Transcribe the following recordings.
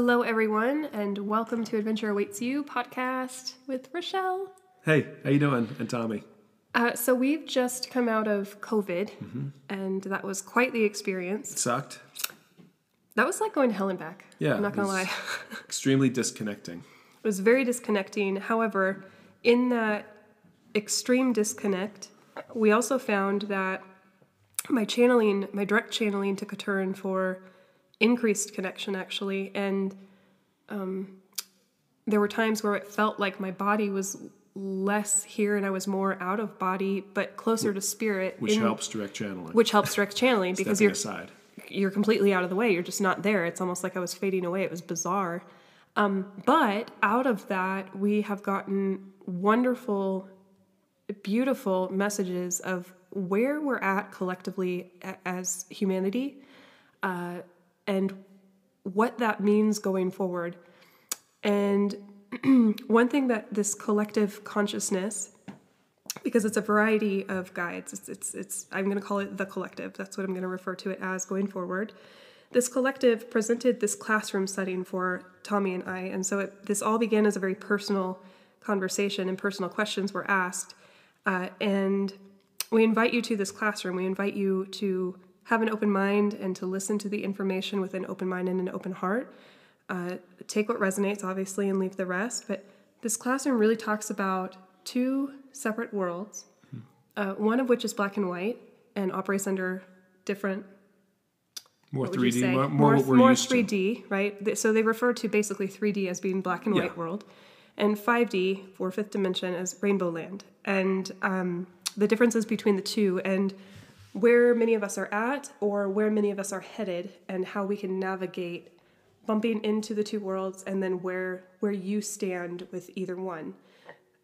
Hello, everyone, and welcome to Adventure Awaits You podcast with Rochelle. Hey, how you doing? And Tommy. Uh, so we've just come out of COVID, Mm-hmm. and that was quite the experience. It sucked. That was like going to hell and back. Yeah, I'm not gonna lie. Extremely disconnecting. It was very disconnecting. However, in that extreme disconnect, we also found that my channeling, my direct channeling, took a turn for increased connection actually, and um, there were times where it felt like my body was less here and I was more out of body, but closer to spirit, Which in- helps direct channeling. which helps direct channeling because you're aside. you're completely out of the way. You're just not there. It's almost like I was fading away. It was bizarre. Um, but out of that, we have gotten wonderful, beautiful messages of where we're at collectively as humanity uh, and what that means going forward. And one thing that this collective consciousness because it's a variety of guides. It's, it's, it's I'm going to call it the collective. That's what I'm going to refer to it as going forward. This collective presented this classroom setting for Tommy and I, and so it, this all began as a very personal conversation, and personal questions were asked. Uh, and we invite you to this classroom. We invite you to have an open mind and to listen to the information with an open mind and an open heart. Uh, take what resonates, obviously, and leave the rest. But this classroom really talks about two separate worlds, uh, one of which is black and white and operates under different More what would you 3D, say? more, more more 3D, right? So they refer to basically 3D as being black and Yeah. white world, and 5D for fifth dimension as rainbow land, and um, the differences between the two, and where many of us are at, or where many of us are headed, and how we can navigate bumping into the two worlds, and then where where you stand with either one.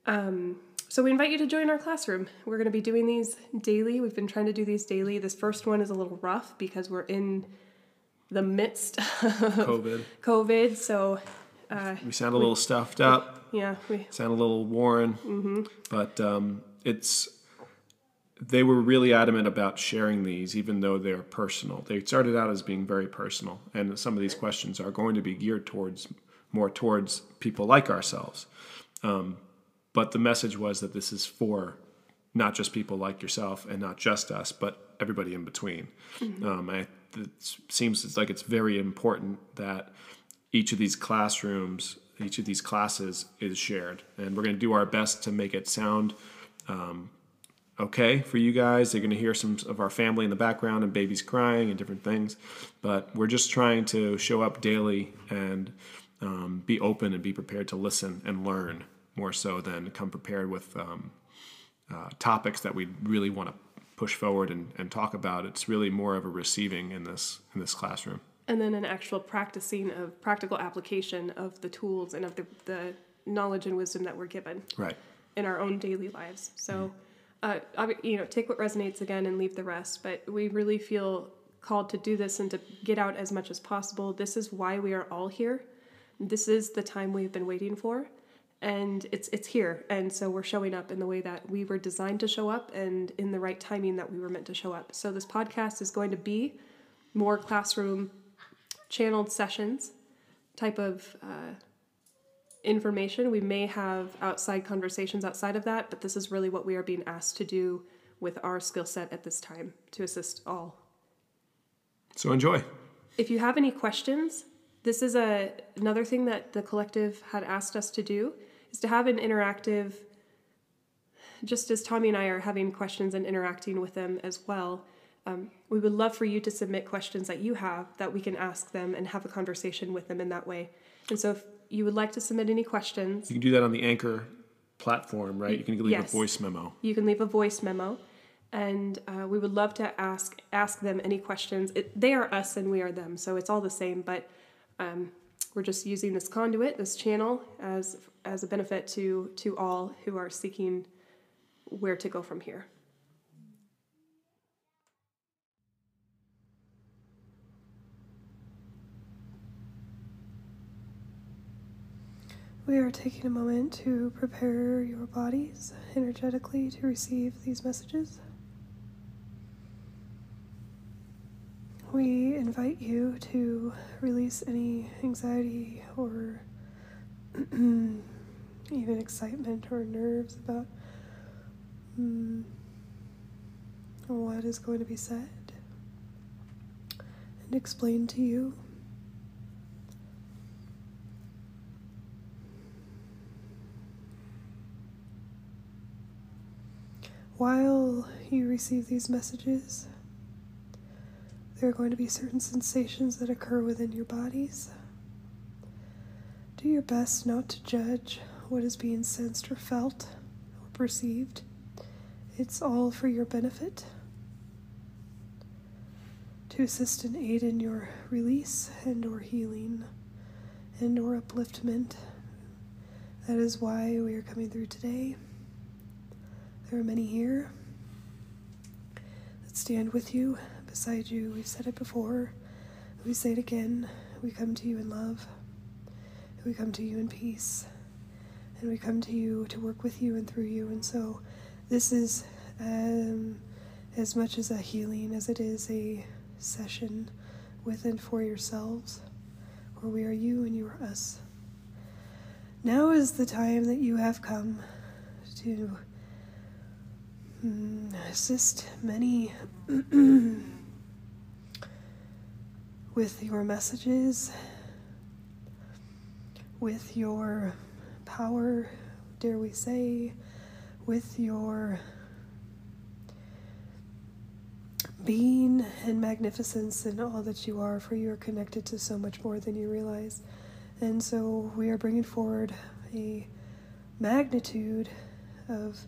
Um, so we invite you to join our classroom. We're going to be doing these daily. We've been trying to do these daily. This first one is a little rough because we're in the midst of COVID. COVID. So We sound a little stuffed up, yeah, we sound a little worn, Mm-hmm. but um, it's. They were really adamant about sharing these, even though they're personal. They started out as being very personal, and some of these questions are going to be geared towards more towards people like ourselves. Um, but the message was that this is for not just people like yourself and not just us, but everybody in between. Um, I, it seems it's like it's very important that each of these classrooms, each of these classes is shared. And we're going to do our best to make it sound um, okay for you guys. They're going to hear some of our family in the background and babies crying and different things. But we're just trying to show up daily and um, be open and be prepared to listen and learn more so than come prepared with um, uh, topics that we really want to push forward and, and talk about. It's really more of a receiving in this in this classroom. and then an actual practicing of practical application of the tools and of the, the knowledge and wisdom that we're given. Right. in our own daily lives. So, uh, you know, take what resonates again and leave the rest. But we really feel called to do this and to get out as much as possible. This is why we are all here. This is the time we've been waiting for, and it's it's here. And so we're showing up in the way that we were designed to show up, and in the right timing that we were meant to show up. So this podcast is going to be more classroom channeled sessions type of uh, information. We may have outside conversations outside of that, but this is really what we are being asked to do with our skill set at this time to assist all. So enjoy. If you have any questions, this is a another thing that the collective had asked us to do is to have an interactive just as Tommy and I are having questions and interacting with them as well. Um, we would love for you to submit questions that you have that we can ask them and have a conversation with them in that way. And so, if you would like to submit any questions, You can do that on the Anchor platform, right? You can leave Yes. a voice memo. you can leave a voice memo and uh, we would love to ask ask them any questions it, they are us and we are them so it's all the same but um, we're just using this conduit this channel as as a benefit to to all who are seeking where to go from here We are taking a moment to prepare your bodies energetically to receive these messages. We invite you to release any anxiety or even excitement or nerves about mm, what is going to be said and explained to you. While you receive these messages, there are going to be certain sensations that occur within your bodies. Do your best not to judge what is being sensed or felt or perceived. It's all for your benefit to assist and aid in your release and or healing and or upliftment. That is why we are coming through today. There are many here that stand with you, beside you. We've said it before. We say it again. We come to you in love. We come to you in peace. And we come to you to work with you and through you. And so this is um, as much as a healing as it is a session with and for yourselves, where we are you and you are us. Now is the time that you have come to Mm, assist many with your messages, with your power, dare we say, with your being and magnificence and all that you are, for you are connected to so much more than you realize. And so we are bringing forward a magnitude of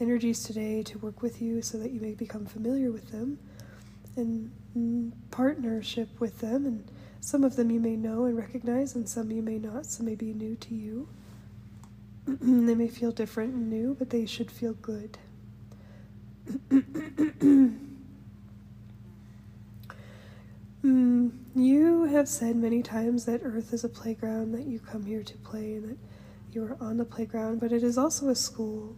energies today to work with you so that you may become familiar with them and partnership with them. And some of them you may know and recognize, and some you may not, some may be new to you. they may feel different and new, but they should feel good. Mm, you have said many times that Earth is a playground, that you come here to play, and that you are on the playground, but it is also a school.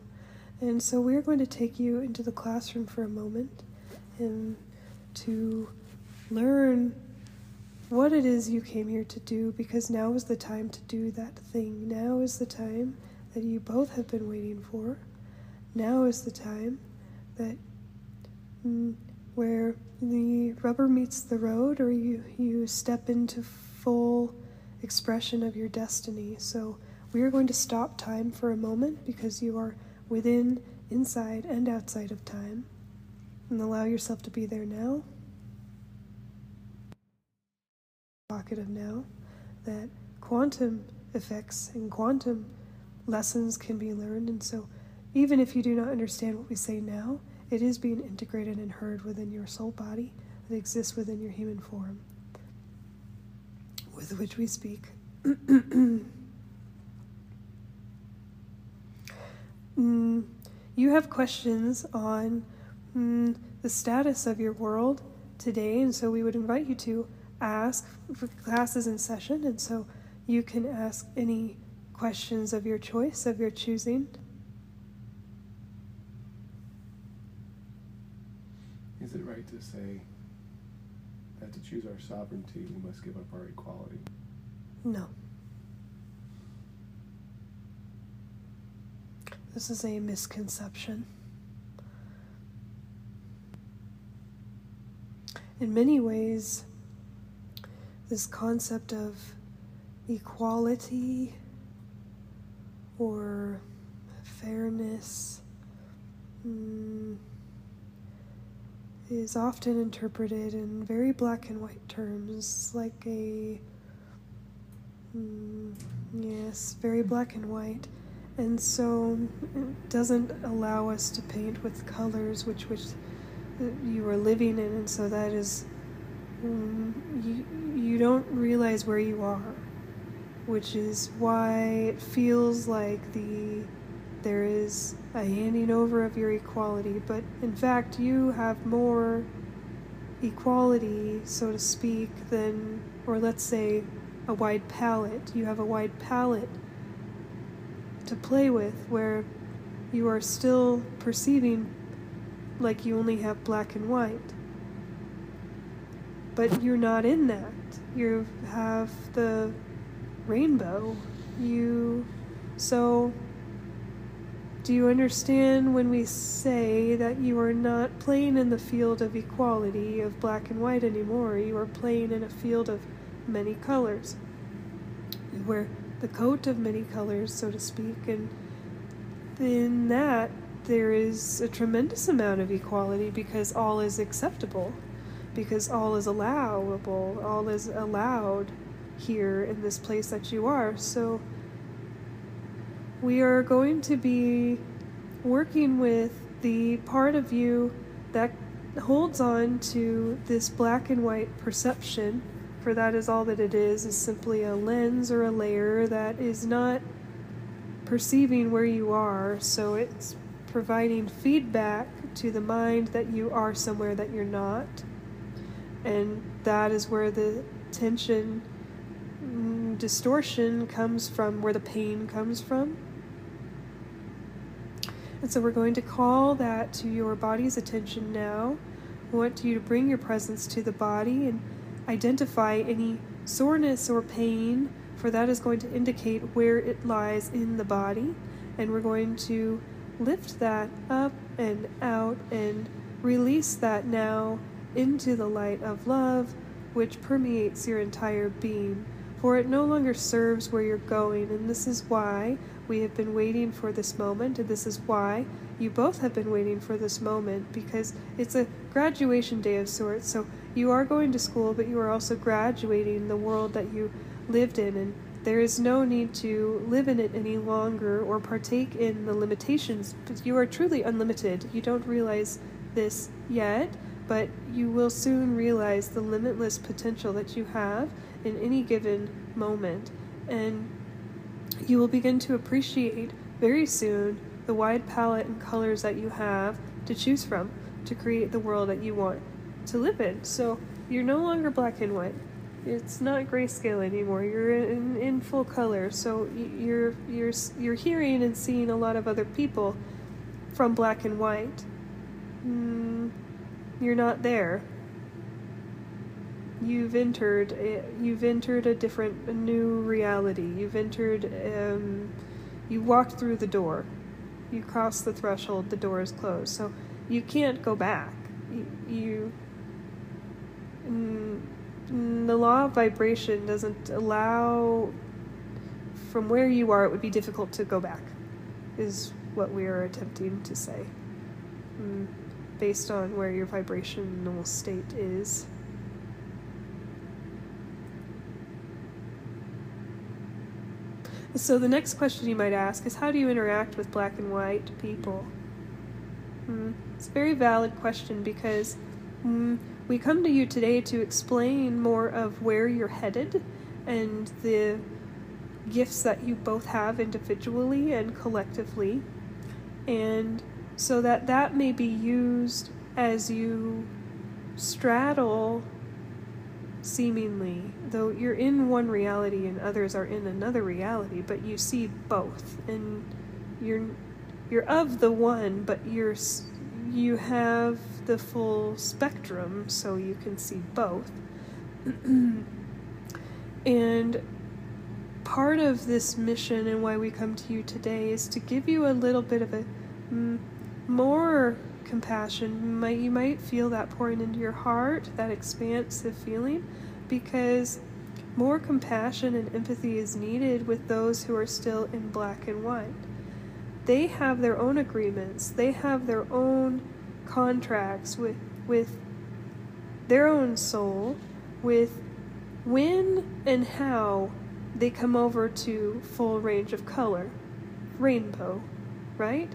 And so we're going to take you into the classroom for a moment and to learn what it is you came here to do because now is the time to do that thing. Now is the time that you both have been waiting for. Now is the time that mm, where the rubber meets the road or you, you step into full expression of your destiny. So we are going to stop time for a moment because you are within, inside, and outside of time. And allow yourself to be there now. Pocket of now that quantum effects and quantum lessons can be learned. And so, even if you do not understand what we say now, it is being integrated and heard within your soul body that exists within your human form with which we speak. mm, you have questions on mm, the status of your world today, and so we would invite you to ask for classes in session, and so you can ask any questions of your choice, of your choosing. Is it right to say that to choose our sovereignty, we must give up our equality? No. This is a misconception. In many ways, this concept of equality or fairness. Mm, is often interpreted in very black and white terms, like a. Mm, yes, very black and white. And so it doesn't allow us to paint with colors which, which you are living in, and so that is. Mm, you, you don't realize where you are, which is why it feels like the there is a handing over of your equality, but in fact, you have more equality, so to speak, than, or let's say, a wide palette. You have a wide palette to play with where you are still perceiving like you only have black and white. but you're not in that. You have the rainbow. You. So. Do you understand when we say that you are not playing in the field of equality of black and white anymore? You are playing in a field of many colors. Wear the coat of many colors, so to speak, and in that there is a tremendous amount of equality because all is acceptable, because all is allowable, all is allowed here in this place that you are. So we are going to be working with the part of you that holds on to this black and white perception, for that is all that it is, is simply a lens or a layer that is not perceiving where you are, so it's providing feedback to the mind that you are somewhere that you're not. And that is where the tension, mm, distortion comes from, where the pain comes from. And so we're going to call that to your body's attention now. I want you to bring your presence to the body and identify any soreness or pain, for that is going to indicate where it lies in the body. And we're going to lift that up and out and release that now into the light of love, which permeates your entire being. For it no longer serves where you're going, and this is why we have been waiting for this moment, and this is why you both have been waiting for this moment because it's a graduation day of sorts. So you are going to school, but you are also graduating the world that you lived in, and there is no need to live in it any longer or partake in the limitations. But you are truly unlimited. You don't realize this yet, but you will soon realize the limitless potential that you have in any given moment. And you will begin to appreciate very soon the wide palette and colors that you have to choose from to create the world that you want to live in. So you're no longer black and white. It's not grayscale anymore. You're in, in full color. So you're you're you're hearing and seeing a lot of other people from black and white. Mm, you're not there you've entered a, you've entered a different a new reality you've entered um, you walked through the door you crossed the threshold the door is closed so you can't go back you, you the law of vibration doesn't allow from where you are it would be difficult to go back is what we are attempting to say mm, based on where your vibrational state is So the next question you might ask is how do you interact with black and white people? Hmm. It's a very valid question because we come to you today to explain more of where you're headed and the gifts that you both have individually and collectively. And so that that may be used as you straddle seemingly, though you're in one reality and others are in another reality, but you see both, and you're you're of the one, but you're you have the full spectrum, so you can see both. and part of this mission and why we come to you today is to give you a little bit of a more compassion. Might, you might feel that pouring into your heart, that expansive feeling, because more compassion and empathy is needed with those who are still in black and white. They have their own agreements, they have their own contracts with, with their own soul, with when and how they come over to full range of color, rainbow, right?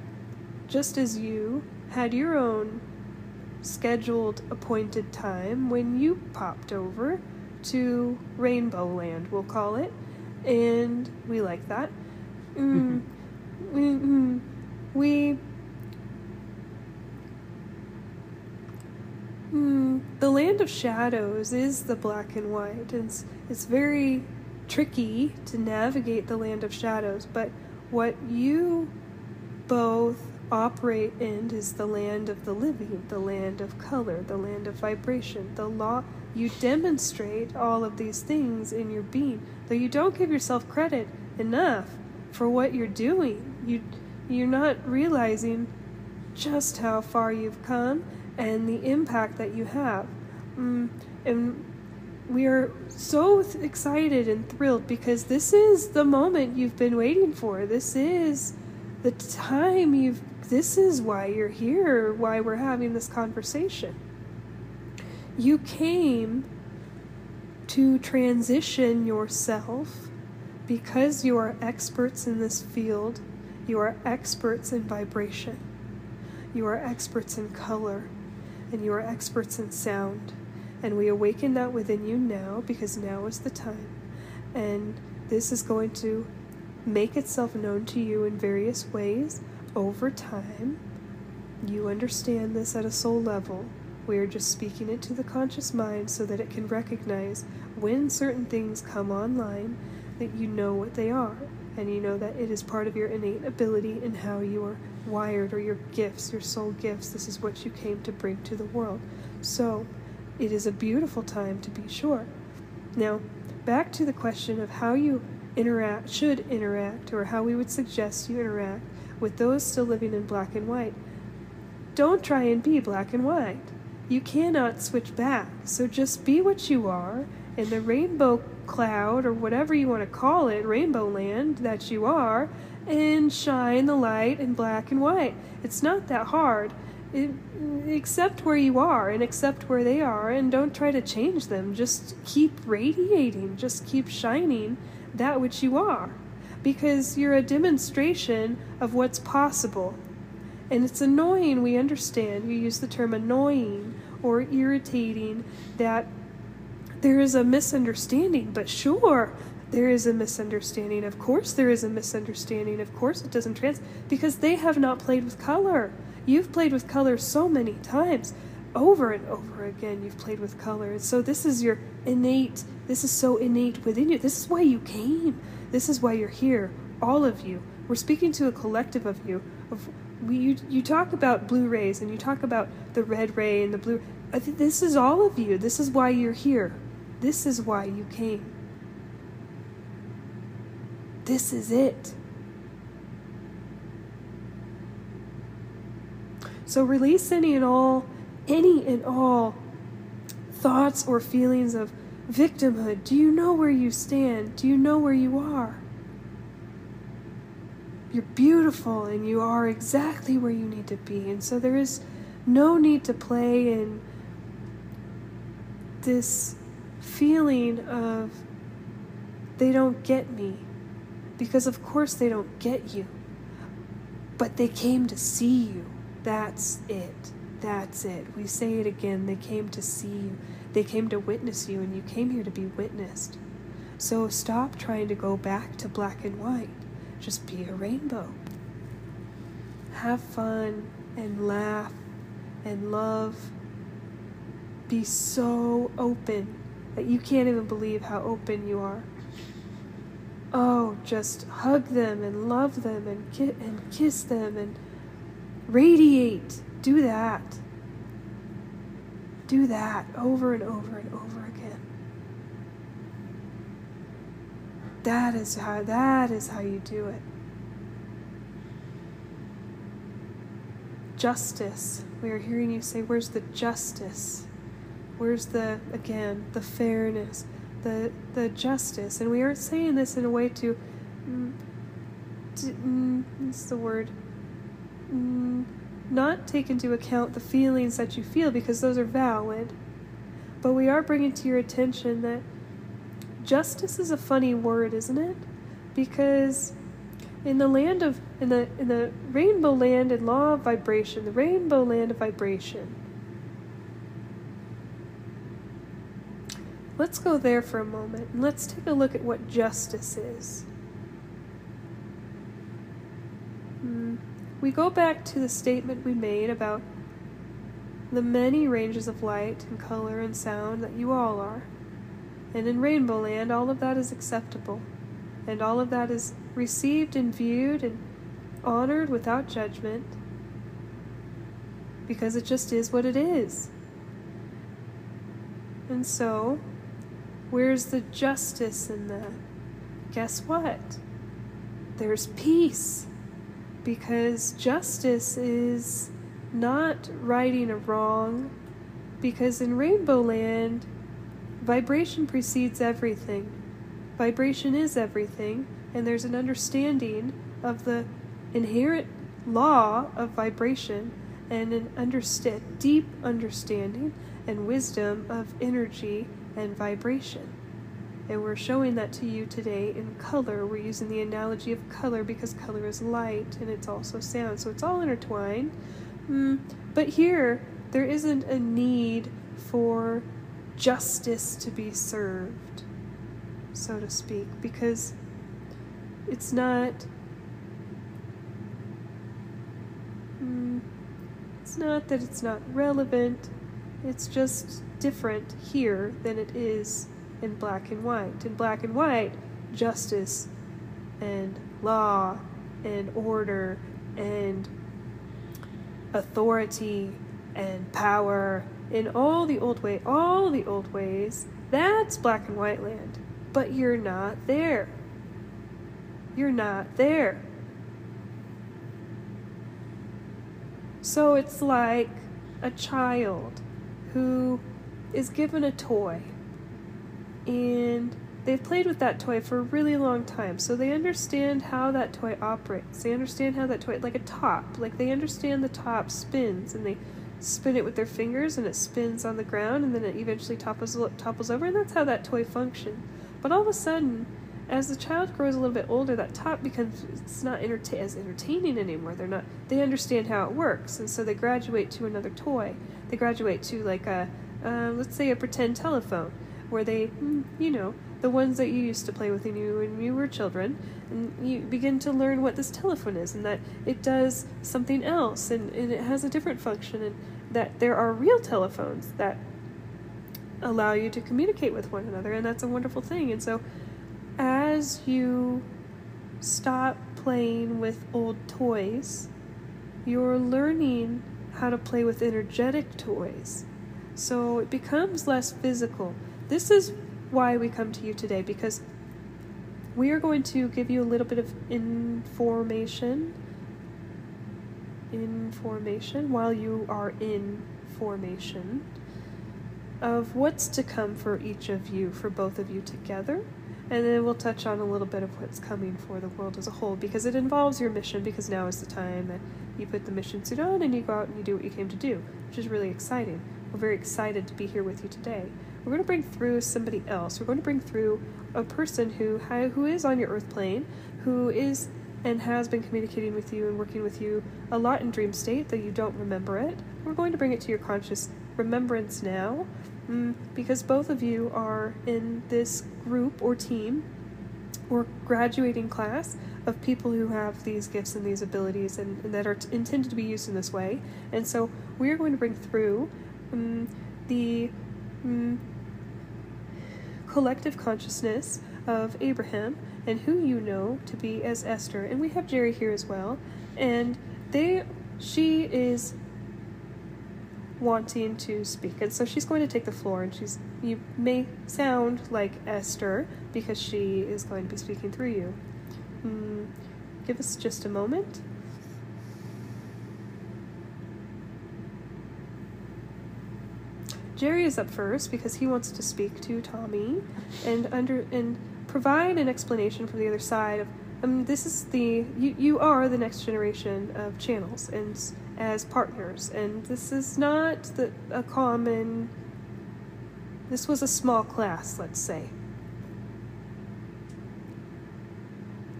Just as you had your own scheduled appointed time when you popped over to Rainbow Land, we'll call it, and we like that. Mm, we, mm, we mm, the land of shadows is the black and white. It's it's very tricky to navigate the land of shadows, but what you both operate in is the land of the living, the land of color, the land of vibration, the law, You demonstrate all of these things in your being, though you don't give yourself credit enough for what you're doing. You you're not realizing just how far you've come and the impact that you have. Mm, and we are so excited and thrilled because this is the moment you've been waiting for. This is the time you've this is why you're here, why we're having this conversation. You came to transition yourself because you are experts in this field, you are experts in vibration, you are experts in color, and you are experts in sound. And we awaken that within you now because now is the time. And this is going to make itself known to you in various ways over time. You understand this at a soul level. We are just speaking it to the conscious mind so that it can recognize when certain things come online that you know what they are and you know that it is part of your innate ability and how you are wired or your gifts, your soul gifts. This is what you came to bring to the world. So it is a beautiful time to be sure. Now, back to the question of how you interact, should interact, or how we would suggest you interact with those still living in black and white. Don't try and be black and white. You cannot switch back. So just be what you are in the rainbow cloud or whatever you want to call it, rainbow land that you are, and shine the light in black and white. It's not that hard. It, accept where you are and accept where they are and don't try to change them. Just keep radiating, just keep shining that which you are because you're a demonstration of what's possible. And it's annoying, we understand. You use the term annoying or irritating that there is a misunderstanding, but sure, there is a misunderstanding. Of course, there is a misunderstanding. Of course, it doesn't trans because they have not played with color. You've played with color so many times, over and over again. You've played with color, and so this is your innate. This is so innate within you. This is why you came. This is why you're here. All of you. We're speaking to a collective of you. Of we, you, you talk about blue rays and you talk about the red ray and the blue. Uh, this is all of you. This is why you're here. This is why you came. This is it. So release any and all, any and all thoughts or feelings of victimhood. Do you know where you stand? Do you know where you are? You're beautiful and you are exactly where you need to be. And so there is no need to play in this feeling of they don't get me because of course they don't get you. But they came to see you. That's it. That's it. We say it again. They came to see you. They came to witness you and you came here to be witnessed. So stop trying to go back to black and white. Just be a rainbow. Have fun and laugh and love. Be so open that you can't even believe how open you are. Oh, just hug them and love them and, ki- and kiss them and radiate. Do that. Do that over and over and over again. That is how that is how you do it. Justice. We are hearing you say, Where's the justice? Where's the again the fairness, the the justice? And we aren't saying this in a way to, mm, mm, what's the word? Mm, not take into account the feelings that you feel because those are valid. But we are bringing to your attention that justice is a funny word, isn't it? Because in the land of in the in the rainbow land and law of vibration, the rainbow land of vibration, Let's go there for a moment and let's take a look at what justice is. Hmm. We go back to the statement we made about the many ranges of light and color and sound that you all are. And in Rainbow Land, all of that is acceptable, and all of that is received and viewed and honored without judgment because it just is what it is. And so, where's the justice in that? Guess what? There's peace. Because justice is not righting a wrong. Because in Rainbow Land, vibration precedes everything. Vibration is everything, and there's an understanding of the inherent law of vibration and an understa- deep understanding and wisdom of energy and vibration. And we're showing that to you today in color. We're using the analogy of color because color is light and it's also sound. So it's all intertwined. Mm, but here, there isn't a need for justice to be served, so to speak, because it's not. Mm, it's not that it's not relevant, it's just different here than it is in black and white. In black and white, justice and law and order and authority and power in all the old way, all the old ways, that's black and white land. But you're not there. You're not there. So it's like a child who is given a toy. And they've played with that toy for a really long time so they understand how that toy operates. They understand how that toy like a top like they understand the top spins and they spin it with their fingers and it spins on the ground and then it eventually topples topples over and that's how that toy functions. But all of a sudden as the child grows a little bit older that top becomes it's not as entertaining anymore. They're not they understand how it works. And so they graduate to another toy. They graduate to like a uh, let's say a pretend telephone where they mm, you know the ones that you used to play with when you when you were children and you begin to learn what this telephone is and that it does something else and, and it has a different function and that there are real telephones that allow you to communicate with one another and that's a wonderful thing. And so as you stop playing with old toys you're learning how to play with energetic toys. So it becomes less physical. This is why we come to you today because we are going to give you a little bit of information information while you are in formation of what's to come for each of you for both of you together and then we'll touch on a little bit of what's coming for the world as a whole because it involves your mission because now is the time that you put the mission suit on and you go out and you do what you came to do which is really exciting we're very excited to be here with you today we're going to bring through somebody else. We're going to bring through a person who who is on your earth plane, who is and has been communicating with you and working with you a lot in dream state, though you don't remember it. We're going to bring it to your conscious remembrance now, mm, because both of you are in this group or team or graduating class of people who have these gifts and these abilities and, and that are t- intended to be used in this way. And so we're going to bring through um, the um, collective consciousness of Abraham and who you know to be as Esther. And we have Jerry here as well. And they she is wanting to speak. And so she's going to take the floor and she's you may sound like Esther because she is going to be speaking through you. Mm, give us just a moment. Jerry is up first because he wants to speak to Tommy and under and provide an explanation from the other side of um, this is the you, you are the next generation of channels and as partners. And this is not the, a common this was a small class let's say.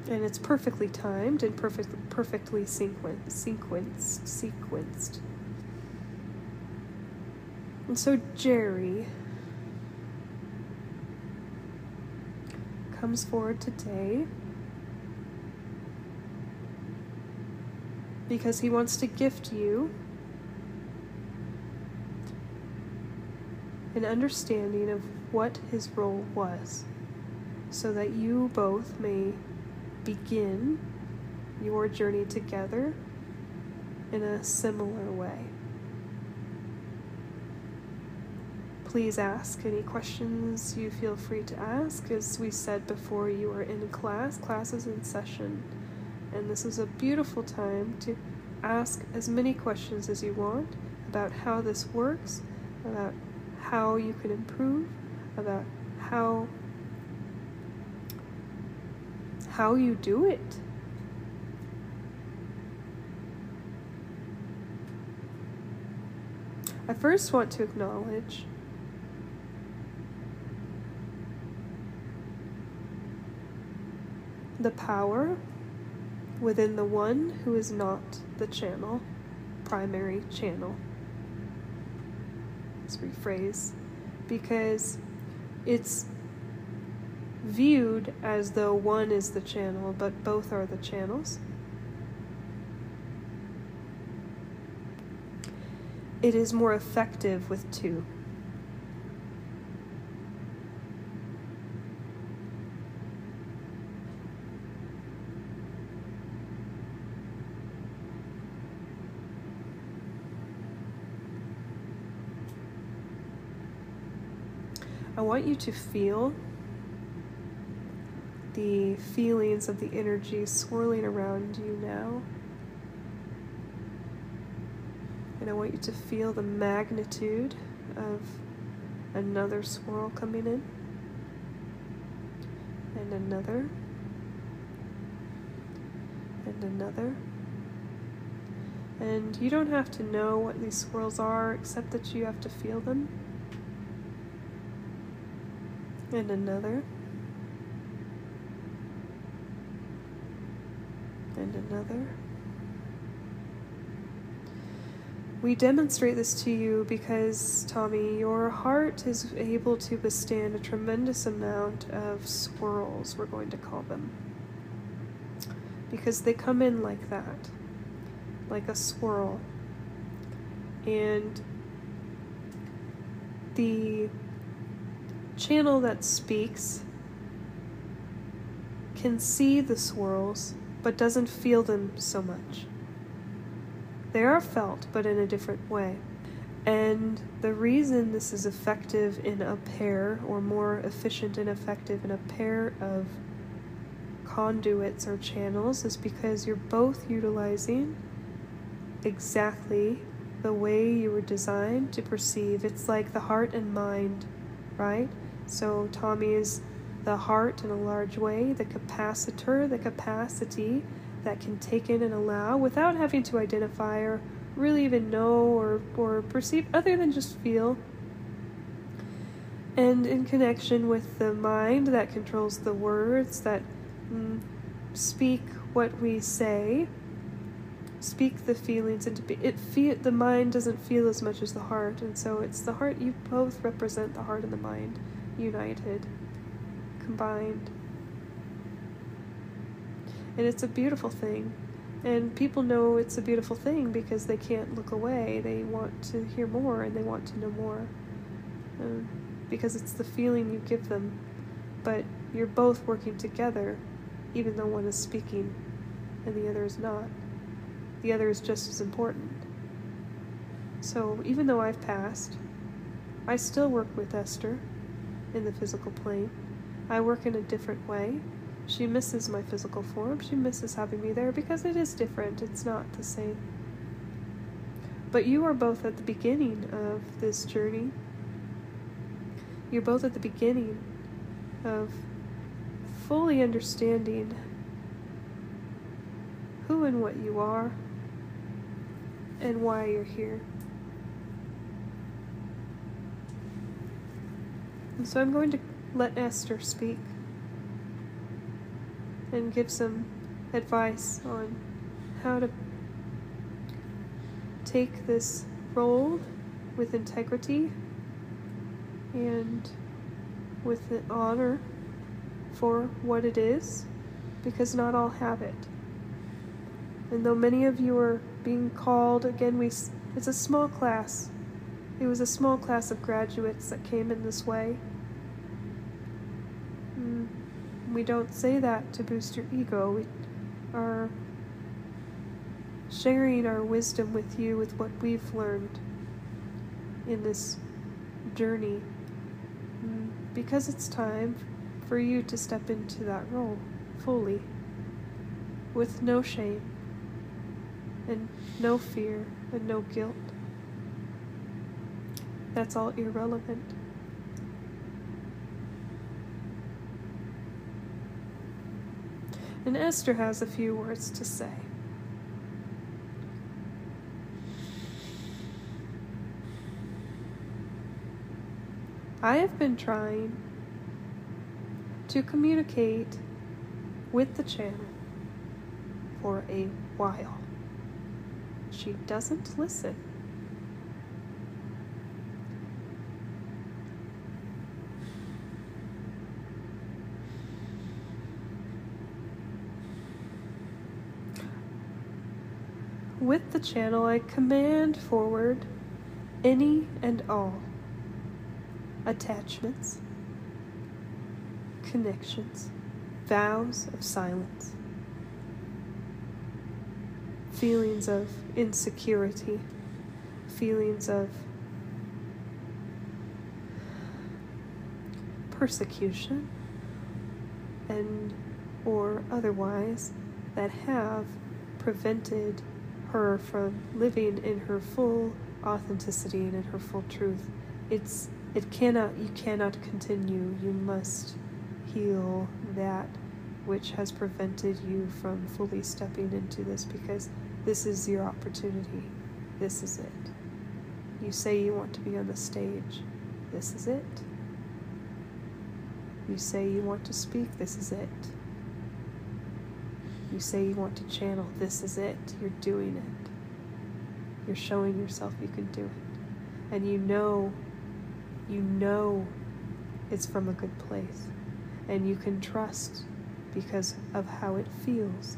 And it's perfectly timed and perfect, perfectly sequenced sequenced sequenced. And so Jerry comes forward today because he wants to gift you an understanding of what his role was so that you both may begin your journey together in a similar way. please ask any questions you feel free to ask. As we said before, you are in class, class is in session, and this is a beautiful time to ask as many questions as you want about how this works, about how you can improve, about how how you do it. I first want to acknowledge the power within the one who is not the channel, primary channel. Let's rephrase because it's viewed as though one is the channel, but both are the channels. It is more effective with two. I want you to feel the feelings of the energy swirling around you now. And I want you to feel the magnitude of another swirl coming in, and another, and another. And you don't have to know what these swirls are, except that you have to feel them and another, and another. We demonstrate this to you because, Tommy, your heart is able to withstand a tremendous amount of swirls, we're going to call them. Because they come in like that, like a swirl. And the channel that speaks can see the swirls but doesn't feel them so much. They are felt, but in a different way. And the reason this is effective in a pair, or more efficient and effective in a pair of conduits or channels, is because you're both utilizing exactly the way you were designed to perceive. It's like the heart and mind, right? So Tommy is the heart in a large way, the capacitor, the capacity that can take in and allow without having to identify or really even know or, or perceive, other than just feel. And in connection with the mind that controls the words that mm, speak what we say, speak the feelings into be- it. Feel the mind doesn't feel as much as the heart, and so it's the heart. You both represent the heart and the mind united, combined. And it's a beautiful thing. And people know it's a beautiful thing because they can't look away. They want to hear more and they want to know more. Um, because it's the feeling you give them. But you're both working together, even though one is speaking and the other is not. The other is just as important. So even though I've passed, I still work with Esther in the physical plane. I work in a different way. She misses my physical form. She misses having me there because it is different. It's not the same. But you are both at the beginning of this journey. You're both at the beginning of fully understanding who and what you are and why you're here. And so I'm going to let Esther speak and give some advice on how to take this role with integrity and with honor for what it is, because not all have it. And though many of you are being called, again, we it's a small class. It was a small class of graduates that came in this way. Mm, we don't say that to boost your ego. We are sharing our wisdom with you with what we've learned in this journey mm, because it's time for you to step into that role fully with no shame and no fear and no guilt. That's all irrelevant. And Esther has a few words to say. I have been trying to communicate with the channel for a while. She doesn't listen. With the channel, I command forward any and all attachments, connections, vows of silence, feelings of insecurity, feelings of persecution and or otherwise that have prevented her from living in her full authenticity and in her full truth. It's it cannot you cannot continue. You must heal that which has prevented you from fully stepping into this because this is your opportunity. This is it. You say you want to be on the stage. This is it. You say you want to speak. This is it. You say you want to channel. This is it. You're doing it. You're showing yourself you can do it. And you know, you know it's from a good place. And you can trust because of how it feels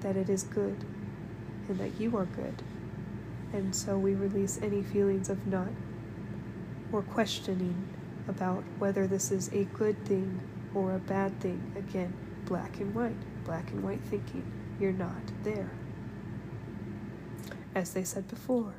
that it is good and that you are good. And so we release any feelings of not or questioning about whether this is a good thing or a bad thing. Again, black and white black and white thinking. You're not there. As they said before,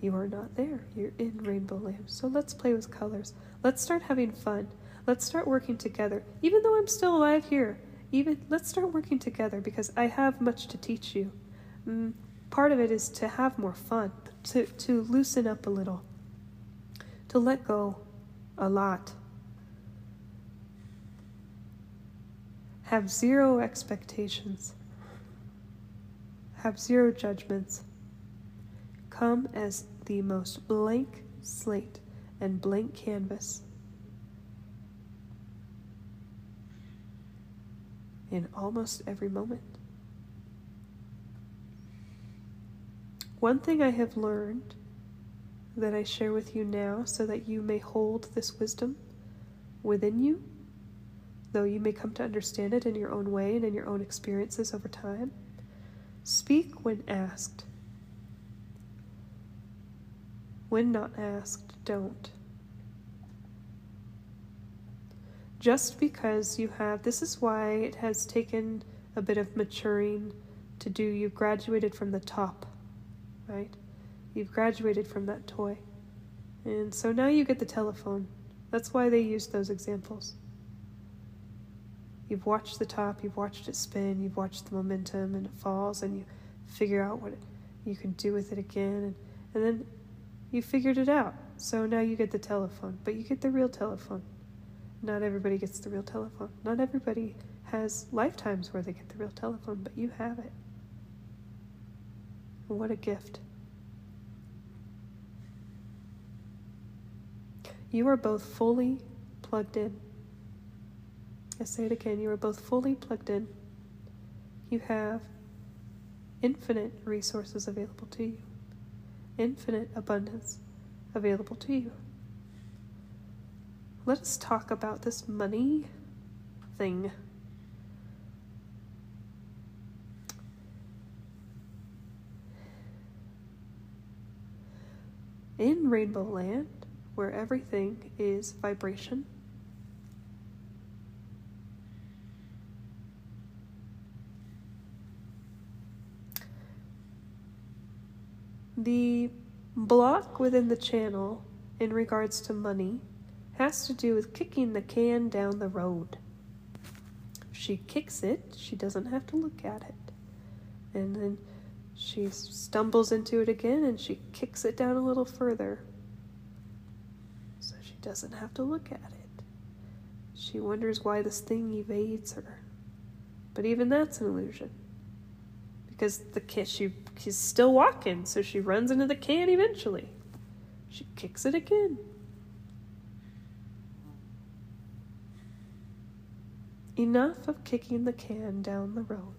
you are not there. You're in rainbow land. So let's play with colors. Let's start having fun. Let's start working together. Even though I'm still alive here, even let's start working together because I have much to teach you. Mm, part of it is to have more fun, to, to loosen up a little, to let go a lot Have zero expectations. Have zero judgments. Come as the most blank slate and blank canvas. In almost every moment. One thing I have learned that I share with you now so that you may hold this wisdom within you though you may come to understand it in your own way and in your own experiences over time. Speak when asked. When not asked, don't. Just because you have, this is why it has taken a bit of maturing to do. You've graduated from the top, right? You've graduated from that toy. And so now you get the telephone. That's why they use those examples. You've watched the top, you've watched it spin, you've watched the momentum and it falls, and you figure out what you can do with it again, and, and then you figured it out. So now you get the telephone, but you get the real telephone. Not everybody gets the real telephone. Not everybody has lifetimes where they get the real telephone, but you have it. What a gift. You are both fully plugged in I say it again, you are both fully plugged in. You have infinite resources available to you, infinite abundance available to you. Let us talk about this money thing. In Rainbow Land, where everything is vibration, The block within the channel in regards to money has to do with kicking the can down the road. If she kicks it, she doesn't have to look at it. And then she stumbles into it again and she kicks it down a little further. So she doesn't have to look at it. She wonders why this thing evades her. But even that's an illusion. Because the kiss she she's still walking, so she runs into the can eventually. She kicks it again. Enough of kicking the can down the road.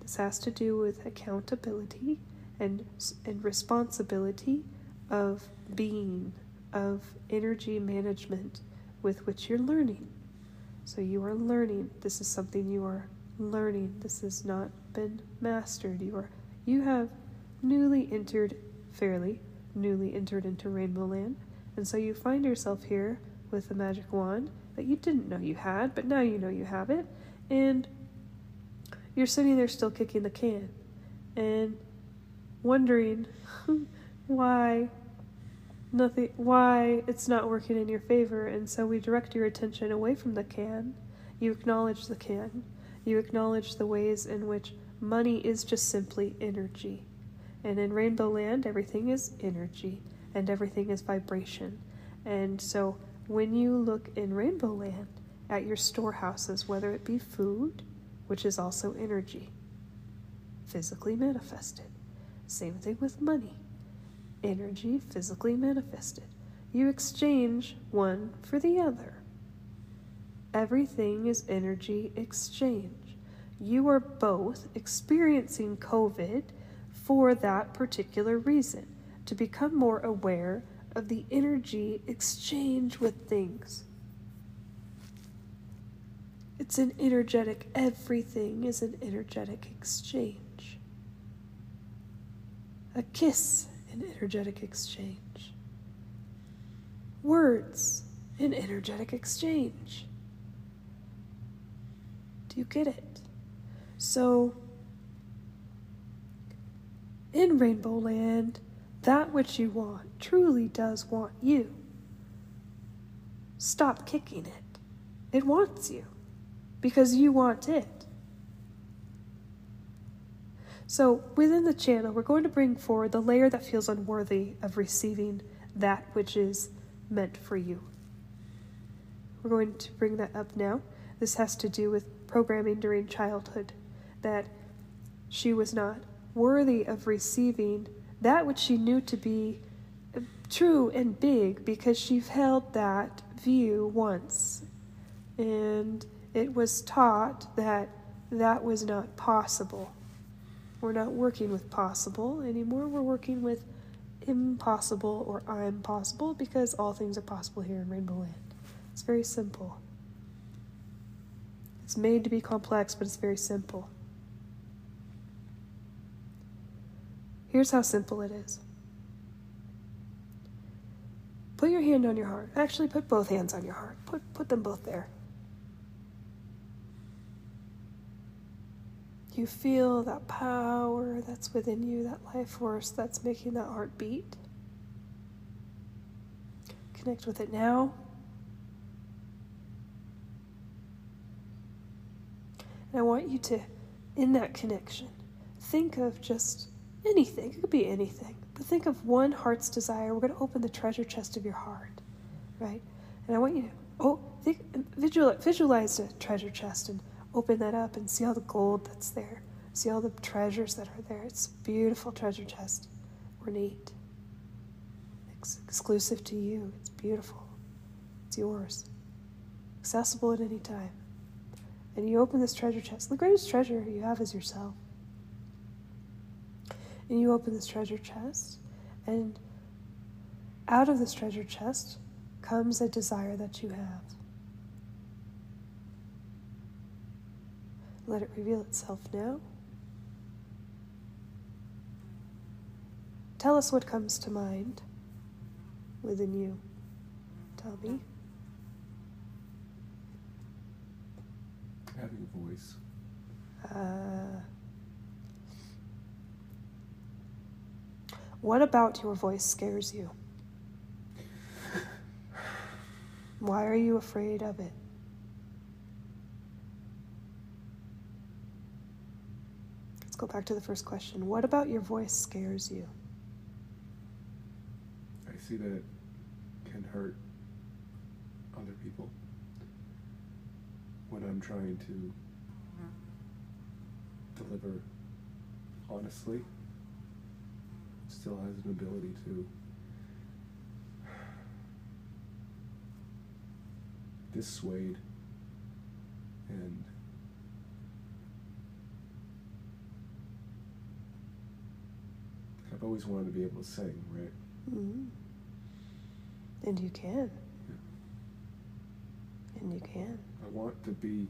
This has to do with accountability and, and responsibility of being, of energy management with which you're learning. So you are learning. This is something you are learning. This has not been mastered. You are you have newly entered fairly newly entered into Rainbow Land, and so you find yourself here with a magic wand that you didn't know you had, but now you know you have it, and you're sitting there still kicking the can and wondering why nothing why it's not working in your favor and so we direct your attention away from the can. You acknowledge the can. You acknowledge the ways in which money is just simply energy and in rainbow land everything is energy and everything is vibration and so when you look in Rainbow Land at your storehouses, whether it be food, which is also energy, physically manifested. Same thing with money, energy physically manifested. You exchange one for the other. Everything is energy exchange. You are both experiencing COVID for that particular reason to become more aware of the energy exchange with things. It's an energetic, everything is an energetic exchange. A kiss, an energetic exchange. Words, an energetic exchange. Do you get it? So, in Rainbow Land, that which you want truly does want you. Stop kicking it. It wants you because you want it. So, within the channel, we're going to bring forward the layer that feels unworthy of receiving that which is meant for you. We're going to bring that up now. This has to do with programming during childhood, that she was not worthy of receiving that which she knew to be true and big because she held that view once. And it was taught that that was not possible. We're not working with possible anymore, we're working with impossible or I'm possible because all things are possible here in Rainbow Land. It's very simple. It's made to be complex, but it's very simple. Here's how simple it is. Put your hand on your heart. Actually, put both hands on your heart. Put, put them both there. You feel that power that's within you, that life force that's making that heart beat. Connect with it now. And I want you to, in that connection, think of just anything. It could be anything. But think of one heart's desire. We're going to open the treasure chest of your heart, right? And I want you to oh, think, visualize, visualize a treasure chest and open that up and see all the gold that's there. See all the treasures that are there. It's a beautiful treasure chest, ornate, it's exclusive to you. It's beautiful. It's yours, accessible at any time. And you open this treasure chest. The greatest treasure you have is yourself. And you open this treasure chest, and out of this treasure chest comes a desire that you have. Let it reveal itself now. Tell us what comes to mind within you. Tell me. Having a voice. Uh, What about your voice scares you? Why are you afraid of it? Let's go back to the first question. What about your voice scares you? I see that it can hurt other people when I'm trying to mm-hmm. deliver honestly. Still has an ability to dissuade and I've always wanted to be able to sing, right? Mm-hmm. And you can. Yeah. And you can. I want to be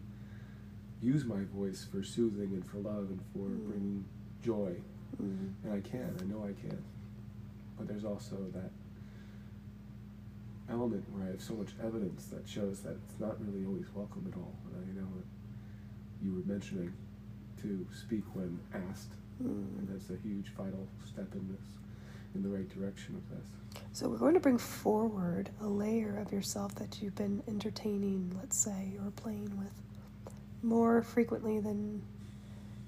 use my voice for soothing and for love and for Mm. bringing joy, Mm. and I can. I know I can. But there's also that element where I have so much evidence that shows that it's not really always welcome at all. And I know that you were mentioning to speak when asked, and Mm. that's a huge vital step in this, in the right direction of this. So we're going to bring forward a layer of yourself that you've been entertaining, let's say, or playing with more frequently than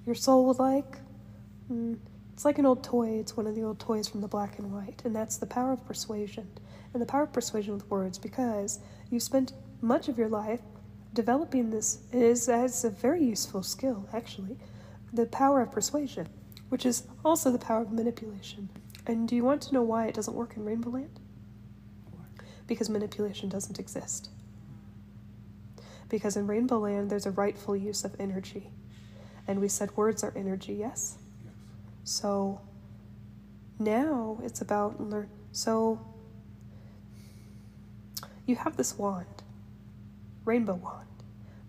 your soul would like. Mm, It's like an old toy. It's one of the old toys from the black and white, and that's the power of persuasion. And the power of persuasion with words, because you spent much of your life developing this is as a very useful skill, actually, the power of persuasion, which is also the power of manipulation. And do you want to know why it doesn't work in Rainbow Land? Because manipulation doesn't exist. Because in Rainbow Land, there's a rightful use of energy. And we said words are energy, yes? So now it's about learn. So you have this wand, rainbow wand,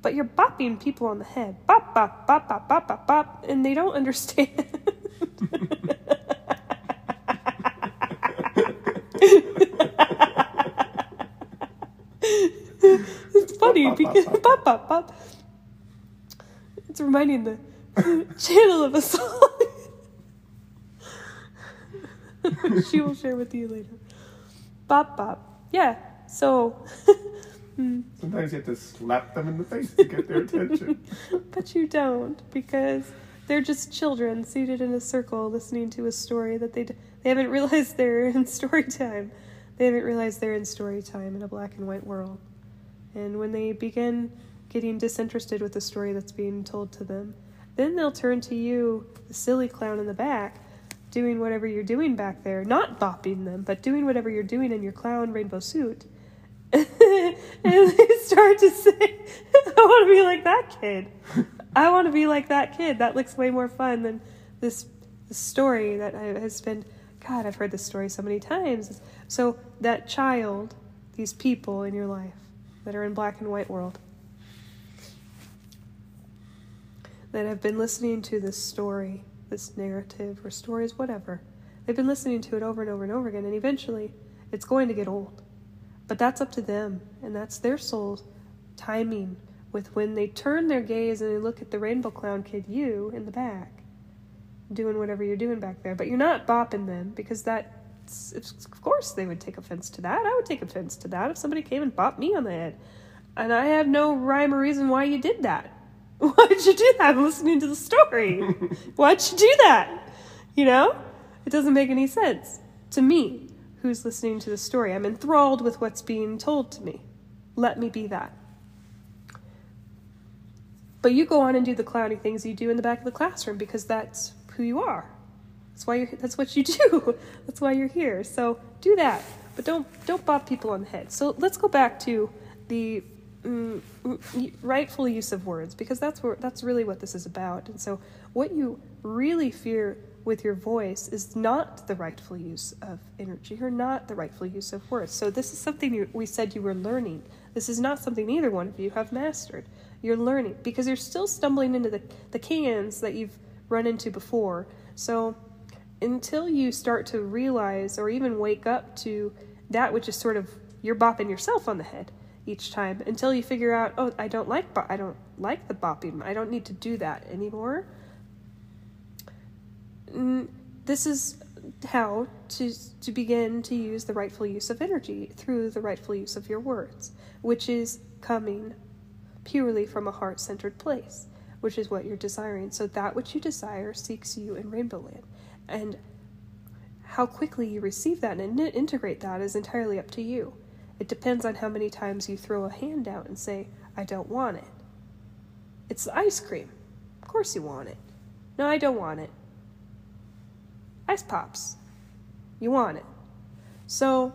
but you're bopping people on the head, bop bop bop bop bop bop bop, and they don't understand. it's funny because bop bop bop. It's reminding the channel of a song. she will share with you later. Bop bop. Yeah. So, mm, Sometimes you have to slap them in the face to get their attention. but you don't because they're just children seated in a circle listening to a story that they d- they haven't realized they're in story time. They haven't realized they're in story time in a black and white world. And when they begin getting disinterested with the story that's being told to them, then they'll turn to you, the silly clown in the back, doing whatever you're doing back there, not bopping them, but doing whatever you're doing in your clown rainbow suit. and they start to say, I want to be like that kid. I want to be like that kid. That looks way more fun than this, story that has been. God, I've heard this story so many times. So, that child, these people in your life that are in black and white world, that have been listening to this story, this narrative, or stories, whatever. They've been listening to it over and over and over again, and eventually it's going to get old. But that's up to them, and that's their soul's timing with when they turn their gaze and they look at the rainbow clown kid, you in the back, doing whatever you're doing back there. But you're not bopping them because that, of course, they would take offense to that. I would take offense to that if somebody came and bopped me on the head. And I have no rhyme or reason why you did that. Why'd you do that? I'm listening to the story. Why'd you do that? You know? It doesn't make any sense to me who's listening to the story. I'm enthralled with what's being told to me. Let me be that. But you go on and do the clowny things you do in the back of the classroom because that's who you are. That's why you're, that's what you do. That's why you're here. So do that, but don't don't bop people on the head. So let's go back to the mm, rightful use of words because that's where that's really what this is about. And so what you really fear with your voice is not the rightful use of energy or not the rightful use of words. So this is something you, we said you were learning. This is not something either one of you have mastered. You're learning because you're still stumbling into the, the cans that you've run into before. So until you start to realize or even wake up to that which is sort of you're bopping yourself on the head each time until you figure out oh I don't like I don't like the bopping I don't need to do that anymore Mm, this is how to to begin to use the rightful use of energy through the rightful use of your words which is coming purely from a heart centered place, which is what you're desiring. So that which you desire seeks you in Rainbow Land. And how quickly you receive that and integrate that is entirely up to you. It depends on how many times you throw a hand out and say, I don't want it. It's the ice cream. Of course you want it. No, I don't want it. Ice pops. You want it. So,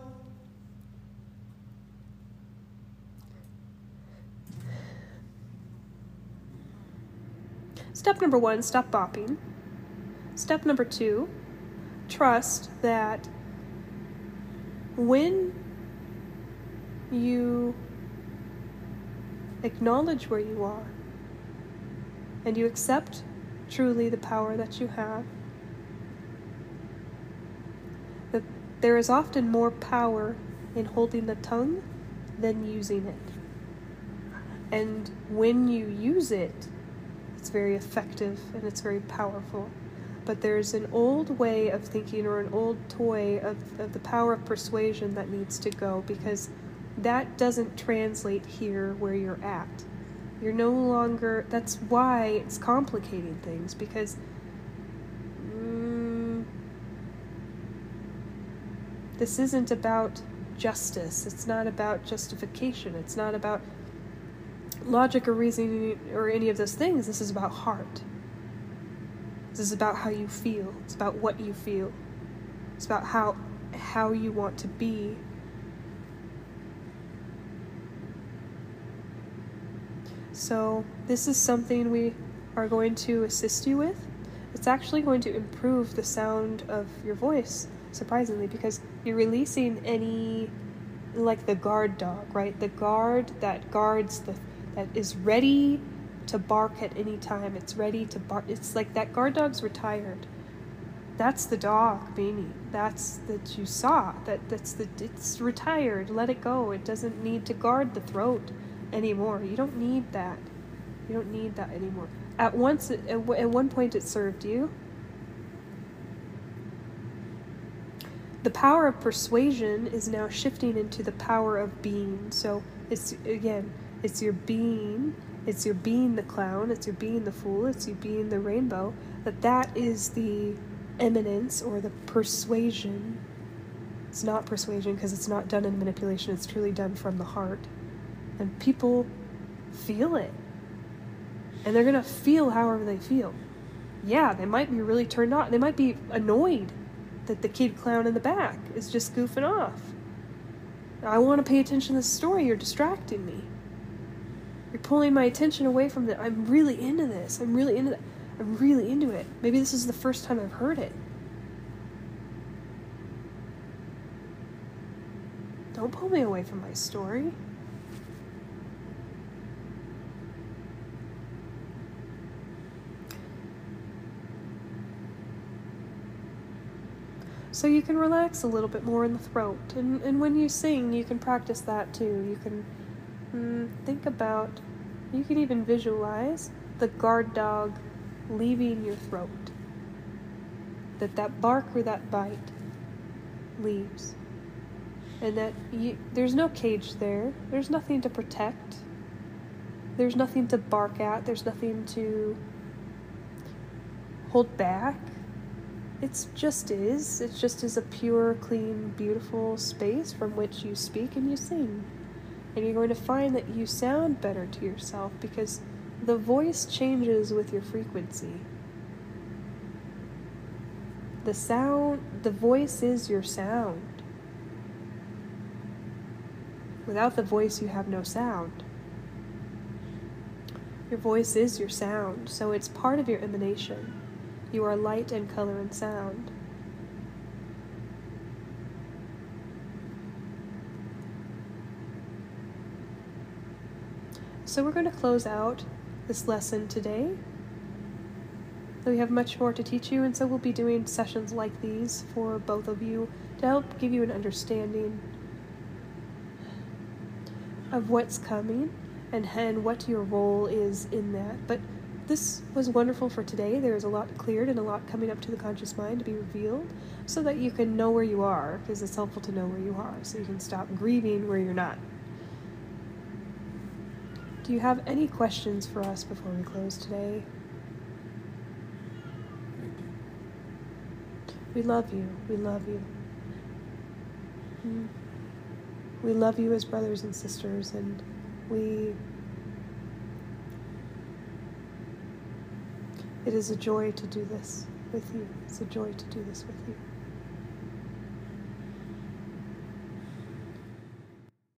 step number one stop bopping. Step number two trust that when you acknowledge where you are and you accept truly the power that you have, that there is often more power in holding the tongue than using it. And when you use it, it's very effective and it's very powerful. But there's an old way of thinking or an old toy of, of the power of persuasion that needs to go because that doesn't translate here where you're at. You're no longer, that's why it's complicating things because mm, this isn't about justice. It's not about justification. It's not about logic or reasoning or any of those things. This is about heart. This is about how you feel. It's about what you feel. It's about how how you want to be So, this is something we are going to assist you with. It's actually going to improve the sound of your voice, surprisingly, because you're releasing any, like the guard dog, right? The guard that guards the, that is ready to bark at any time. It's ready to bark. It's like that guard dog's retired. That's the dog, Beanie. That's that you saw. That that's the it's retired. Let it go. It doesn't need to guard the throat anymore. You don't need that. You don't need that anymore. At once, at, at one point, it served you. The power of persuasion is now shifting into the power of being. So it's again, it's your being. It's your being the clown. It's your being the fool. It's you being the rainbow. That that is the eminence or the persuasion. It's not persuasion because it's not done in manipulation. It's truly done from the heart and people feel it. And they're going to feel however they feel. Yeah, they might be really turned on. They might be annoyed that the kid clown in the back is just goofing off. I want to pay attention to the story. You're distracting me. You're pulling my attention away from it. I'm really into this. I'm really into that. I'm really into it. Maybe this is the first time I've heard it. Don't pull me away from my story. So you can relax a little bit more in the throat. And, and when you sing, you can practice that too. You can mm, think about, you can even visualize the guard dog leaving your throat. That that bark or that bite leaves. And that you, there's no cage there. There's nothing to protect. There's nothing to bark at. There's nothing to hold back it's just is. It just is a pure, clean, beautiful space from which you speak and you sing. And you're going to find that you sound better to yourself because the voice changes with your frequency. The sound, the voice is your sound. Without the voice, you have no sound. Your voice is your sound, so it's part of your emanation. You are light and color and sound. So we're going to close out this lesson today. We have much more to teach you, and so we'll be doing sessions like these for both of you to help give you an understanding of what's coming and, and what your role is in that. But this was wonderful for today. There is a lot cleared and a lot coming up to the conscious mind to be revealed so that you can know where you are, because it's helpful to know where you are, so you can stop grieving where you're not. Do you have any questions for us before we close today? We love you. We love you. Hmm. We love you as brothers and sisters, and we It is a joy to do this with you. It's a joy to do this with you.